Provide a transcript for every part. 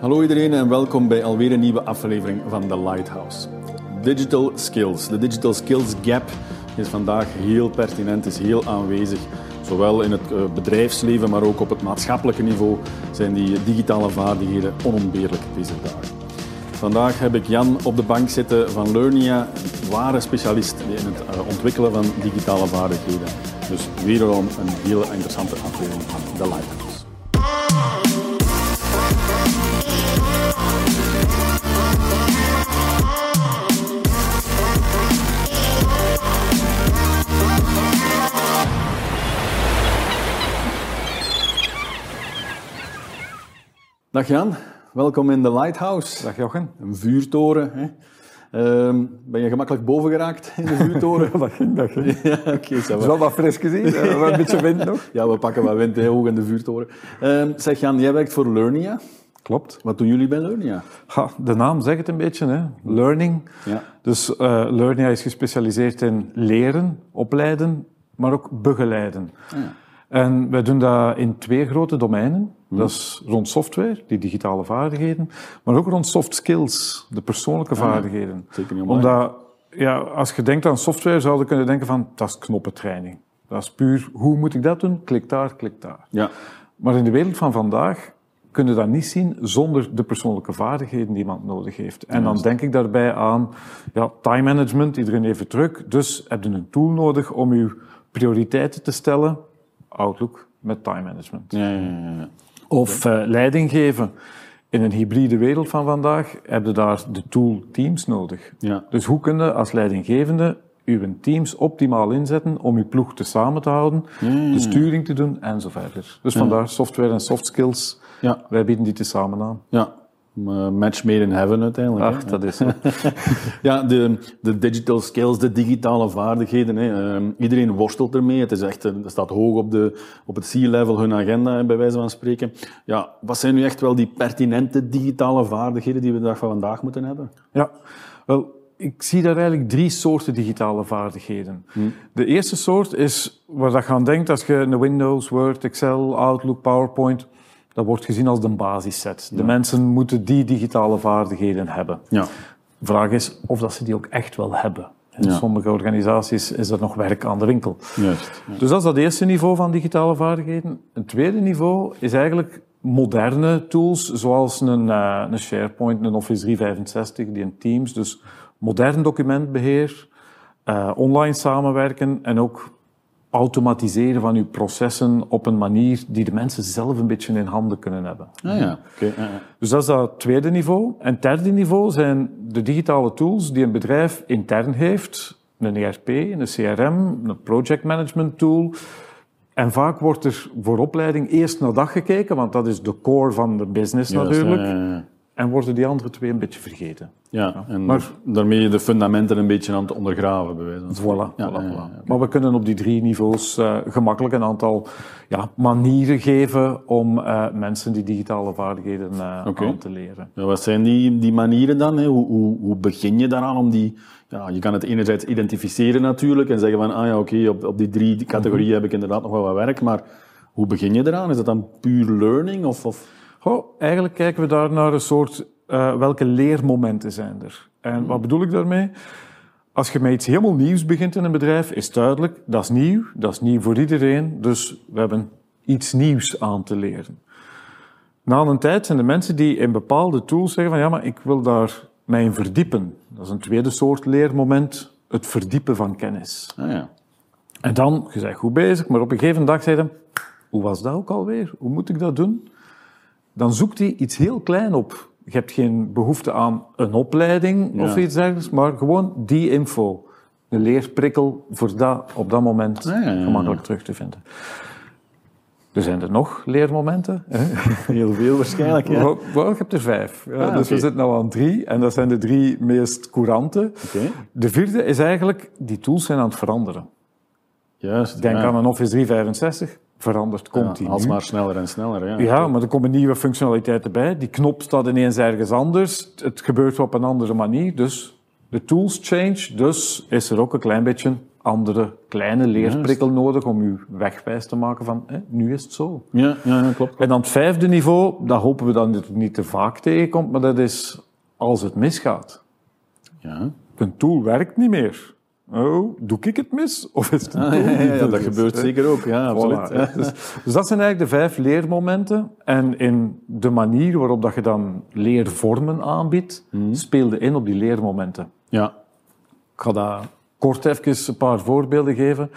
Hallo iedereen en welkom bij alweer een nieuwe aflevering van The Lighthouse. Digital skills. De digital skills gap is vandaag heel pertinent, is heel aanwezig. Zowel in het eh, bedrijfsleven, maar ook op het maatschappelijke niveau zijn die digitale vaardigheden onontbeerlijk deze dagen. Vandaag heb ik Jan op de bank zitten van Learnia, een ware specialist in het eh, ontwikkelen van digitale vaardigheden. Dus wederom een hele interessante aflevering van The Lighthouse. Dag Jan, welkom in de Lighthouse. Dag Jochen. Een vuurtoren. Hè. Ehm, ben je gemakkelijk boven geraakt in de vuurtoren? dat ging, dat ging. ja, oké. Okay, is wel wat fris gezien, uh, een beetje wind nog. ja, we pakken wat wind hè, hoog in de vuurtoren. Ehm, zeg Jan, jij werkt voor Learnia. Klopt. Wat doen jullie bij Learnia? Ha, de naam zegt het een beetje, hè. learning. Ja. Dus uh, Learnia is gespecialiseerd in leren, opleiden, maar ook begeleiden. Ah, ja. En wij doen dat in twee grote domeinen. Dat is rond software, die digitale vaardigheden, maar ook rond soft skills, de persoonlijke vaardigheden. Zeker niet Omdat, ja, als je denkt aan software, zou je kunnen denken van, dat is knoppentraining. Dat is puur, hoe moet ik dat doen? Klik daar, klik daar. Ja. Maar in de wereld van vandaag kun je dat niet zien zonder de persoonlijke vaardigheden die iemand nodig heeft. En dan denk ik daarbij aan ja, time management, iedereen even druk. Dus heb je een tool nodig om je prioriteiten te stellen. Outlook met time management. Ja, ja, ja, ja. Of uh, leiding geven. In een hybride wereld van vandaag heb je daar de tool Teams nodig. Ja. Dus hoe kun je als leidinggevende uw teams optimaal inzetten om je ploeg te samen te houden, de sturing te doen en zo verder. Dus vandaar software en soft skills. Ja. Wij bieden die tezamen aan. ja. Uh, match made in heaven uiteindelijk. Ach, hè. dat is zo. Ja, de, de digital skills, de digitale vaardigheden. Hè. Uh, iedereen worstelt ermee. Het is echt, het staat hoog op, de, op het C-level hun agenda, hè, bij wijze van spreken. Ja, wat zijn nu echt wel die pertinente digitale vaardigheden die we de dag van vandaag moeten hebben? Ja, wel, ik zie daar eigenlijk drie soorten digitale vaardigheden. De eerste soort is waar je aan denkt als je een Windows, Word, Excel, Outlook, PowerPoint, dat wordt gezien als de basisset. De mensen moeten die digitale vaardigheden hebben. Ja. De vraag is of dat ze die ook echt wel hebben. In Ja. sommige organisaties is er nog werk aan de winkel. Juist. Dus dat is dat eerste niveau van digitale vaardigheden. Een tweede niveau is eigenlijk moderne tools, zoals een, eh, een SharePoint, een Office 365, die een Teams. Dus modern documentbeheer, eh, online samenwerken en ook automatiseren van uw processen op een manier die de mensen zelf een beetje in handen kunnen hebben. Ah ja, oké. ja, ja. Dus dat is dat tweede niveau. En het derde niveau zijn de digitale tools die een bedrijf intern heeft. Een ERP, een CRM, een project management tool. En vaak wordt er voor opleiding eerst naar dat gekeken, want dat is de core van de business natuurlijk. ja, ja, ja. En worden die andere twee een beetje vergeten. Ja, en Maar- daarmee de fundamenten een beetje aan het ondergraven, bij wijze van. Voilà, Ja, voilà, ja, ja. Maar we kunnen op die drie niveaus eh, gemakkelijk een aantal ja, manieren geven om eh, mensen die digitale vaardigheden eh, aan te leren. Ja, wat zijn die, die manieren dan? Hè? Hoe, hoe, hoe begin je daaraan om die... Ja, je kan het enerzijds identificeren natuurlijk en zeggen van, ah ja, oké, op, op die drie categorieën heb ik inderdaad nog wel wat werk, maar hoe begin je eraan? Is dat dan puur learning of... of... Goh, eigenlijk kijken we daar naar een soort eh, welke leermomenten zijn er. En wat bedoel ik daarmee? Als je met iets helemaal nieuws begint in een bedrijf, is duidelijk, dat is nieuw, dat is nieuw voor iedereen, dus we hebben iets nieuws aan te leren. Na een tijd zijn er mensen die in bepaalde tools zeggen van ja, maar ik wil daar mij in verdiepen. Dat is een tweede soort leermoment, het verdiepen van kennis. Ah ja. En dan, je bent goed bezig, maar op een gegeven dag zei hij, hoe was dat ook alweer? Hoe moet ik dat doen? Dan zoekt hij iets heel klein op. Je hebt geen behoefte aan een opleiding of iets dergelijks, maar gewoon die info. Een leerprikkel voor dat op dat moment Ja, ja, ja, ja. gemakkelijk terug te vinden. Er zijn er nog leermomenten. hè? Heel veel waarschijnlijk, ja. Wel, wel, je hebt er vijf. Ah, dus we zitten nu aan drie. En dat zijn de drie meest courante. De vierde is eigenlijk, die tools zijn aan het veranderen. Juist. Denk ja. aan een Office 365, verandert Ja, continu. alsmaar sneller en sneller, ja. Ja, maar er komen nieuwe functionaliteiten bij. Die knop staat ineens ergens anders. Het gebeurt op een andere manier. Dus de tools change. Dus is er ook een klein beetje andere kleine leerprikkel nodig om u wegwijs te maken van, hè, nu is het zo. Ja, ja, ja, klopt. En dan het vijfde niveau, dat hopen we dan dat het niet te vaak tegenkomt, maar dat is als het misgaat. Ja. Een tool werkt niet meer. Oh, doe ik het mis? Of is het Ah, ja, dat gebeurt zeker ook. Ja, absoluut. Voilà. Dus, dus dat zijn eigenlijk de vijf leermomenten. En in de manier waarop dat je dan leervormen aanbiedt, speelde in op die leermomenten. Ja. Ik ga daar kort even een paar voorbeelden geven.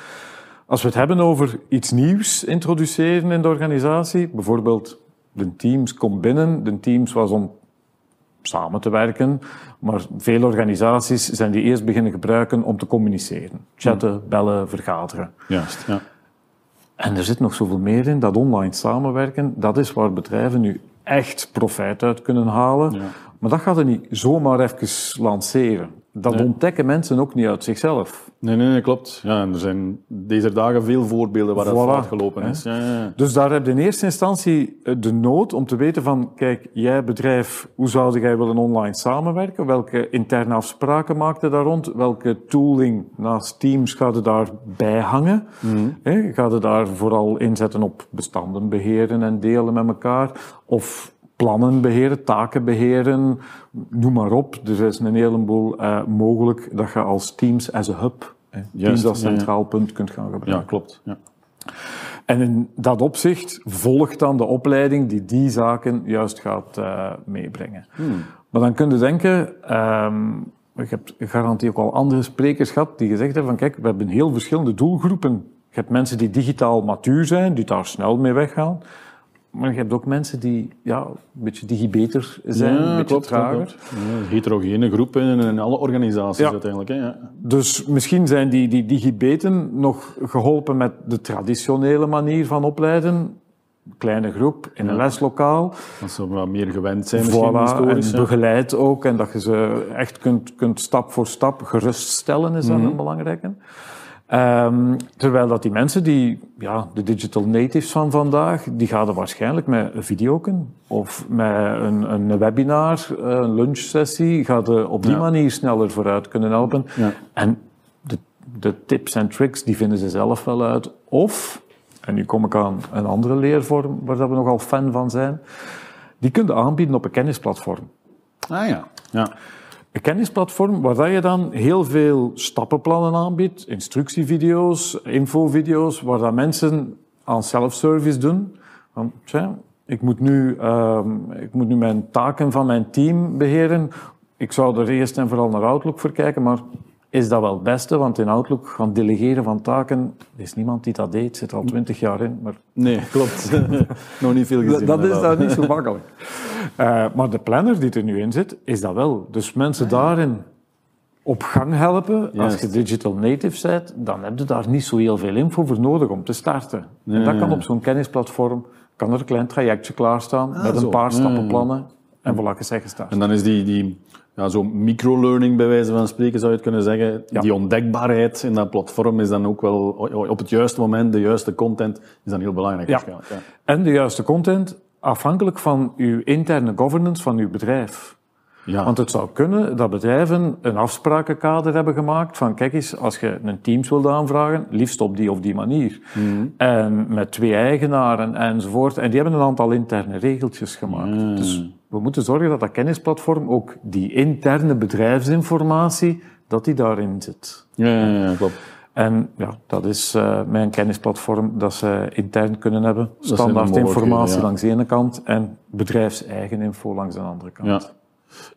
Als we het hebben over iets nieuws introduceren in de organisatie, bijvoorbeeld de Teams komt binnen, de Teams was om samen te werken, maar veel organisaties zijn die eerst beginnen gebruiken om te communiceren. Chatten, bellen, vergaderen. Juist. Ja. En er zit nog zoveel meer in. Dat online samenwerken, dat is waar bedrijven nu echt profijt uit kunnen halen. Ja. Maar dat gaat er niet zomaar even lanceren. Dat Nee. ontdekken mensen ook niet uit zichzelf. Nee, nee, nee, klopt. Ja, en er zijn deze dagen veel voorbeelden waar dat fout gelopen is. Ja, ja, ja. Dus daar heb je in eerste instantie eh, de nood om te weten van, kijk, jij bedrijf, hoe zou jij willen online samenwerken? Welke interne afspraken maak je daar rond? Welke tooling naast Teams gaat er daarbij hangen? Hè, Gaat je daar vooral inzetten op bestanden beheren en delen met elkaar? Of plannen beheren, taken beheren, noem maar op. Er is een heleboel eh, mogelijk dat je als Teams as a hub, hè, Teams als ja, ja. centraal punt kunt gaan gebruiken. ja klopt. Ja. En in dat opzicht volgt dan de opleiding die die zaken juist gaat eh, meebrengen. Maar dan kun je denken, ehm ik heb garantie ook al andere sprekers gehad die gezegd hebben van kijk, we hebben heel verschillende doelgroepen. Je hebt mensen die digitaal matuur zijn, die daar snel mee weggaan. Maar je hebt ook mensen die ja, een beetje digibeter zijn, Ja, een beetje klopt, trager. klopt, klopt. Ja, heterogene groepen in, alle organisaties Ja. uiteindelijk. Hè, ja. Dus misschien zijn die, die digibeten nog geholpen met de traditionele manier van opleiden. Kleine groep, in een leslokaal. Als ze wat meer gewend zijn misschien Voilà, historisch. en begeleid ook. En dat je ze echt kunt, kunt stap voor stap geruststellen, is dat een belangrijke. Ehm, terwijl dat die mensen, die, ja, de digital natives van vandaag, die gaan er waarschijnlijk met een video of met een, een webinar, een lunchsessie, gaan op die Ja. manier sneller vooruit kunnen helpen. Ja. En de, de tips en tricks, die vinden ze zelf wel uit. Of, en nu kom ik aan een andere leervorm waar dat we nogal fan van zijn, die kun je aanbieden op een kennisplatform. Ah ja. ja. Een kennisplatform waar je dan heel veel stappenplannen aanbiedt, instructievideo's, infovideo's, waar dat mensen aan self-service doen. Van, tja, ik, moet nu, ehm, ik moet nu mijn taken van mijn team beheren. Ik zou er eerst en vooral naar Outlook voor kijken, maar is dat wel het beste? Want in Outlook gaan delegeren van taken, er is niemand die dat deed, zit er al twintig jaar in. Maar Nee, klopt. Nog niet veel gezien. dat, dat is daar niet zo makkelijk. Eh, maar de planner die er nu in zit, is dat wel. Dus mensen daarin op gang helpen. Als je digital native bent, dan heb je daar niet zo heel veel info voor nodig om te starten. En dat kan op zo'n kennisplatform, kan er een klein trajectje klaarstaan met een Ah, zo. paar Ja, stappenplannen. En voilà, je gestart. En dan is die, die ja, zo'n microlearning bij wijze van spreken, zou je het kunnen zeggen. Ja. Die ontdekbaarheid in dat platform is dan ook wel op het juiste moment, de juiste content, is dan heel belangrijk Ja. En de juiste content, afhankelijk van uw interne governance van uw bedrijf. Ja. Want het zou kunnen dat bedrijven een afsprakenkader hebben gemaakt van kijk eens, als je een Teams wilt aanvragen, liefst op die of die manier. En met twee eigenaren enzovoort. En die hebben een aantal interne regeltjes gemaakt. Dus we moeten zorgen dat dat kennisplatform ook die interne bedrijfsinformatie, dat die daarin zit. ja, ja, ja, klopt. En ja, dat is eh mijn kennisplatform dat ze intern kunnen hebben. zijn de Standaard informatie mogelijkheden, ja. langs de ene kant en bedrijfseigen info langs de andere kant. Ja,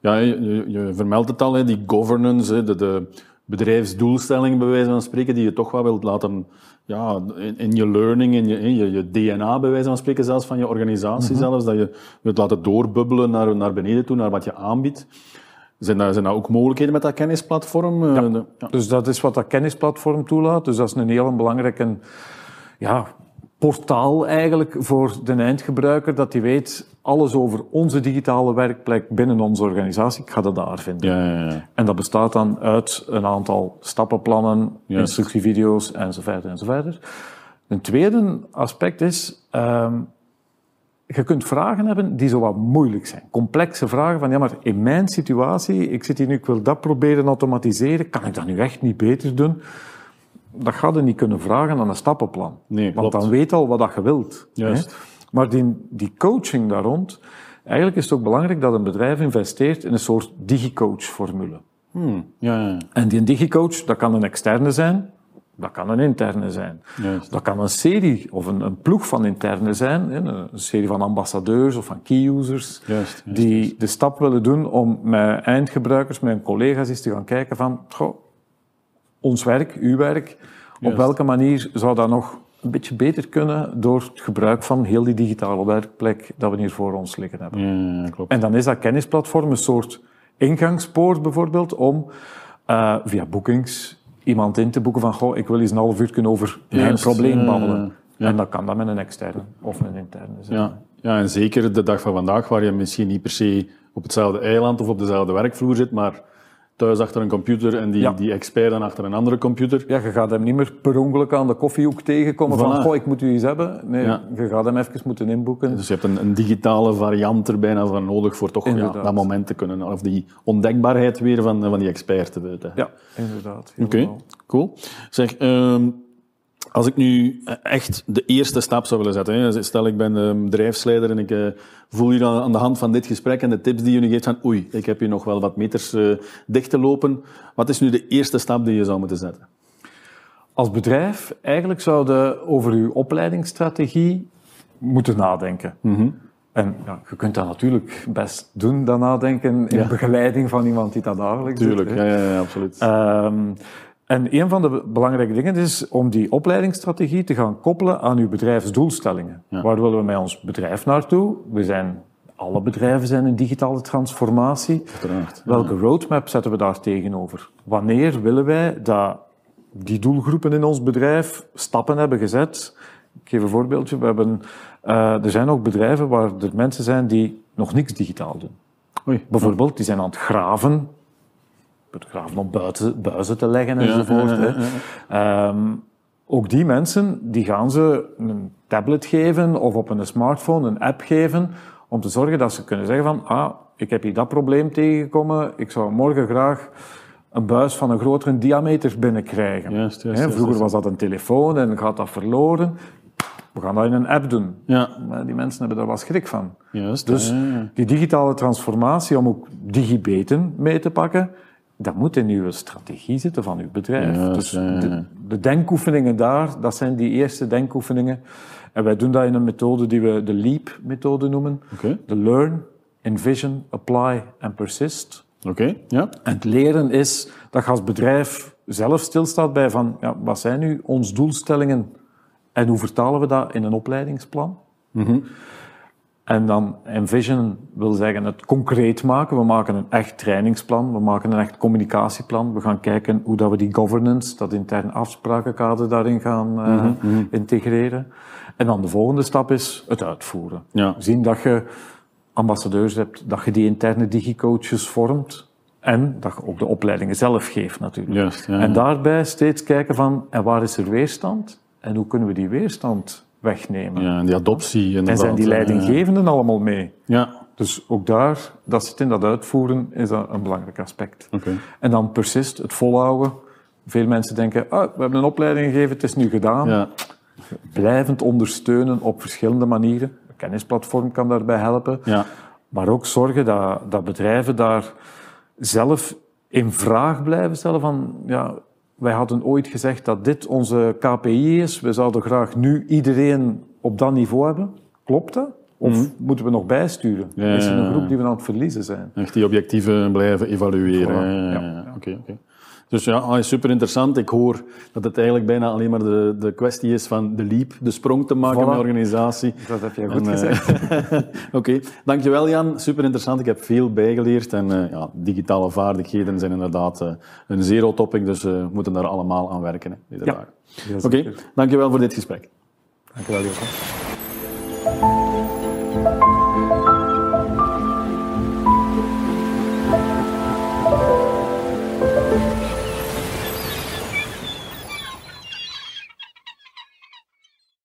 ja je, je- je vermeldt het al, hè, die governance, hè, de, de bedrijfsdoelstelling bij wijze van spreken, die je toch wel wilt laten ja, in, in je learning, in je, in je, je DNA bij wijze van spreken zelfs, van je organisatie zelfs, dat je wilt laten doorbubbelen naar, naar beneden toe, naar wat je aanbiedt. Zijn daar, zijn daar ook mogelijkheden met dat kennisplatform? Eh, de- ja. Dus dat is wat dat kennisplatform toelaat. Dus dat is een heel belangrijke ja, portaal eigenlijk voor de eindgebruiker, dat hij weet alles over onze digitale werkplek binnen onze organisatie. Ik ga dat daar vinden. Ja, ja, ja. En dat bestaat dan uit een aantal stappenplannen, Juist. instructievideo's enzovoort enzovoort. Een tweede aspect is, ehm, je kunt vragen hebben die zo wat moeilijk zijn. Complexe vragen van, ja, maar in mijn situatie, ik zit hier nu, ik wil dat proberen automatiseren, kan ik dat nu echt niet beter doen? Dat gaat je niet kunnen vragen aan een stappenplan. Nee, Want dan weet al wat dat je wilt. Juist. hè. Maar die, die coaching daar rond, eigenlijk is het ook belangrijk dat een bedrijf investeert in een soort digicoach-formule. Hmm, ja, ja, En die digicoach, dat kan een externe zijn, dat kan een interne zijn. juist. Dat kan een serie of een, een ploeg van interne zijn, hè, een serie van ambassadeurs of van key users, Juist, juist, die de stap willen doen om met eindgebruikers, met hun collega's eens te gaan kijken van, goh, ons werk, uw werk, op welke manier zou dat nog een beetje beter kunnen door het gebruik van heel die digitale werkplek dat we hier voor ons liggen hebben. Ja, ja, klopt. En dan is dat kennisplatform een soort ingangspoort bijvoorbeeld om eh, via bookings iemand in te boeken van goh, ik wil eens een half uur kunnen over mijn probleem babbelen. ja. En dat kan dan met een externe of een interne zijn. Ja. ja, en zeker de dag van vandaag, waar je misschien niet per se op hetzelfde eiland of op dezelfde werkvloer zit, maar thuis achter een computer en die, Ja. die expert dan achter een andere computer. Ja, je gaat hem niet meer per ongeluk aan de koffiehoek tegenkomen Voilà. van goh, ik moet u iets hebben. Nee, Ja. je gaat hem even moeten inboeken. Dus je hebt een, een digitale variant er bijna van nodig voor toch ja, dat moment te kunnen, of die ontdekbaarheid weer van, van die expert te weten. Ja, inderdaad. Oké, cool. Zeg, ehm, als ik nu eh, echt de eerste stap zou willen zetten, hè, stel ik ben een bedrijfsleider en ik eh, voel hier aan aan de hand van dit gesprek en de tips die je nu geeft van oei, ik heb hier nog wel wat meters eh, dicht te lopen. Wat is nu de eerste stap die je zou moeten zetten? Als bedrijf, eigenlijk zouden over uw opleidingsstrategie moeten nadenken. Mhm. En ja, je kunt dat natuurlijk best doen, dat nadenken, in Ja. begeleiding van iemand die dat dagelijks Tuurlijk, doet. ja, hè. ja, ja, absoluut. Ehm, en een van de be- belangrijke dingen is om die opleidingsstrategie te gaan koppelen aan uw bedrijfsdoelstellingen. Ja. Waar willen we met ons bedrijf naartoe? We zijn, alle bedrijven zijn in digitale transformatie. Uiteraard. Welke roadmap zetten we daar tegenover? Wanneer willen wij dat die doelgroepen in ons bedrijf stappen hebben gezet? Ik geef een voorbeeldje. We hebben, eh, er zijn ook bedrijven waar er mensen zijn die nog niks digitaal doen. Oei. Bijvoorbeeld, die zijn aan het graven. Graven om buiten, buizen te leggen enzovoort. ja, ja, hè. Ehm, ook die mensen, die gaan ze een tablet geven of op een smartphone een app geven om te zorgen dat ze kunnen zeggen van ah, ik heb hier dat probleem tegengekomen, ik zou morgen graag een buis van een grotere diameter binnenkrijgen. Juist, juist, Vroeger juist. was dat een telefoon en gaat dat verloren. We gaan dat in een app doen. Ja, Maar die mensen hebben daar wat schrik van. juist. Dus ja, ja. die digitale transformatie, om ook digibeten mee te pakken, dat moet in uw strategie zitten van uw bedrijf. Ja, dus de, de denkoefeningen daar, dat zijn die eerste denkoefeningen. En wij doen dat in een methode die we de LEAP-methode noemen. De Learn, Envision, Apply en Persist. oké, ja. En het leren is dat je als bedrijf zelf stilstaat bij van, ja, wat zijn nu onze doelstellingen en hoe vertalen we dat in een opleidingsplan? Mhm. En dan envision wil zeggen het concreet maken. We maken een echt trainingsplan, we maken een echt communicatieplan. We gaan kijken hoe dat we die governance, dat interne afsprakenkader daarin gaan eh, integreren. En dan de volgende stap is het uitvoeren. Ja. Zien dat je ambassadeurs hebt, dat je die interne digicoaches vormt. En dat je ook de opleidingen zelf geeft natuurlijk. Juist, ja, En daarbij steeds kijken van, en waar is er weerstand? En hoe kunnen we die weerstand wegnemen? Ja, en die adoptie En zijn die leidinggevenden allemaal mee? Ja, Dus ook daar, dat zit in dat uitvoeren, is dat een belangrijk aspect. oké. En dan persist, het volhouden. Veel mensen denken, ah, we hebben een opleiding gegeven, het is nu gedaan. Ja, Blijvend ondersteunen op verschillende manieren. Een kennisplatform kan daarbij helpen. ja. Maar ook zorgen dat, dat bedrijven daar zelf in vraag blijven stellen van, ja, wij hadden ooit gezegd dat dit onze KPI is. We zouden graag nu iedereen op dat niveau hebben. Klopt dat? Of moeten we nog bijsturen? Mhm. Ja, is er een groep die we aan het verliezen zijn? Echt die objectieven blijven evalueren. Voilà, Ja, ja, ja. ja. Oké, oké. Dus ja, ah, super interessant. Ik hoor dat het eigenlijk bijna alleen maar de, de kwestie is van de leap, de sprong te maken Voilà. met organisatie. Dat heb jij goed En, eh, gezegd. Oké, dankjewel Jan. Super interessant. Ik heb veel bijgeleerd. En eh, ja, digitale vaardigheden zijn inderdaad eh, een zero topic, dus we moeten daar allemaal aan werken. Hè, deze Ja. Oké, dankjewel voor dit gesprek. Dank je wel, Jochem.